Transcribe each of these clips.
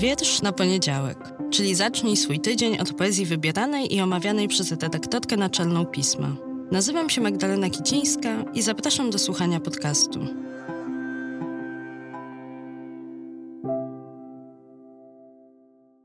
Wiersz na poniedziałek, czyli zacznij swój tydzień od poezji wybieranej i omawianej przez redaktorkę naczelną pisma. Nazywam się Magdalena Kicińska i zapraszam do słuchania podcastu.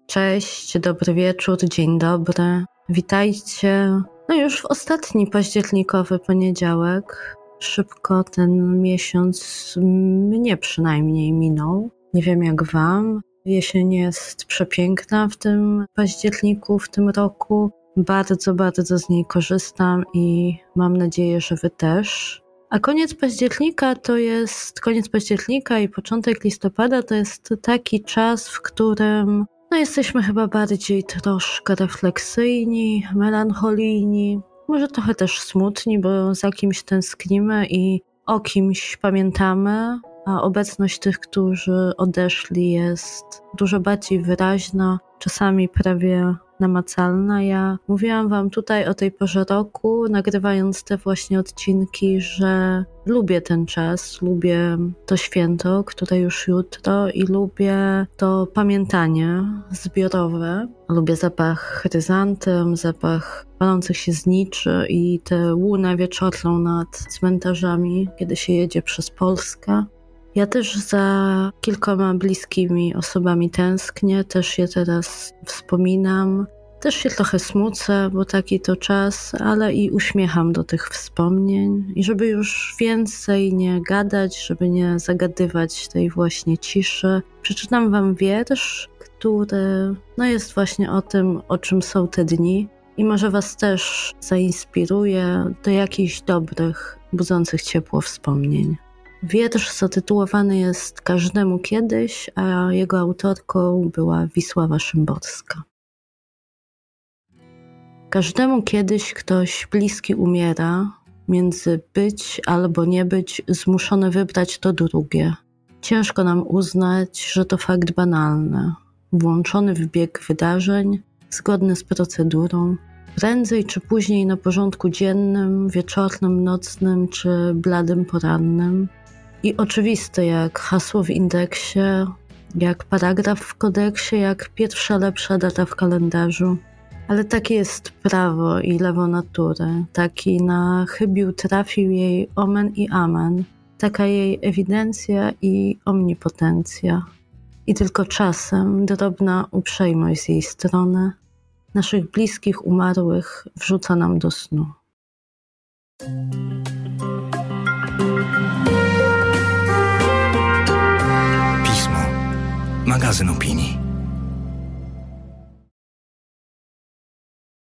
Cześć, dobry wieczór, dzień dobry. Witajcie. No już w ostatni październikowy poniedziałek. Szybko ten miesiąc mnie przynajmniej minął. Nie wiem jak wam. Jesień jest przepiękna w tym październiku, w tym roku. Bardzo, bardzo z niej korzystam i mam nadzieję, że wy też. A koniec października to jest koniec października i początek listopada to jest taki czas, w którym no, jesteśmy chyba bardziej troszkę refleksyjni, melancholijni, może trochę też smutni, bo za kimś tęsknimy i o kimś pamiętamy, a obecność tych, którzy odeszli, jest dużo bardziej wyraźna, czasami prawie namacalna. Ja mówiłam Wam tutaj o tej porze roku, nagrywając te właśnie odcinki, że lubię ten czas, lubię to święto, które już jutro i lubię to pamiętanie zbiorowe. Lubię zapach chryzantem, zapach palących się zniczy i tę łunę wieczorną nad cmentarzami, kiedy się jedzie przez Polskę. Ja też za kilkoma bliskimi osobami tęsknię, też je teraz wspominam. Też się trochę smucę, bo taki to czas, ale i uśmiecham do tych wspomnień. I żeby już więcej nie gadać, żeby nie zagadywać tej właśnie ciszy, przeczytam Wam wiersz, który no jest właśnie o tym, o czym są te dni. I może Was też zainspiruje do jakichś dobrych, budzących ciepło wspomnień. Wiersz zatytułowany jest Każdemu kiedyś, a jego autorką była Wisława Szymborska. Każdemu kiedyś ktoś bliski umiera, między być albo nie być zmuszony wybrać to drugie. Ciężko nam uznać, że to fakt banalny, włączony w bieg wydarzeń, zgodny z procedurą, prędzej czy później na porządku dziennym, wieczornym, nocnym czy bladym porannym, i oczywiste jak hasło w indeksie, jak paragraf w kodeksie, jak pierwsza lepsza data w kalendarzu. Ale takie jest prawo i lewo natury. Taki na chybił trafił jej omen i amen. Taka jej ewidencja i omnipotencja. I tylko czasem drobna uprzejmość z jej strony naszych bliskich umarłych wrzuca nam do snu. Magazyn opinii.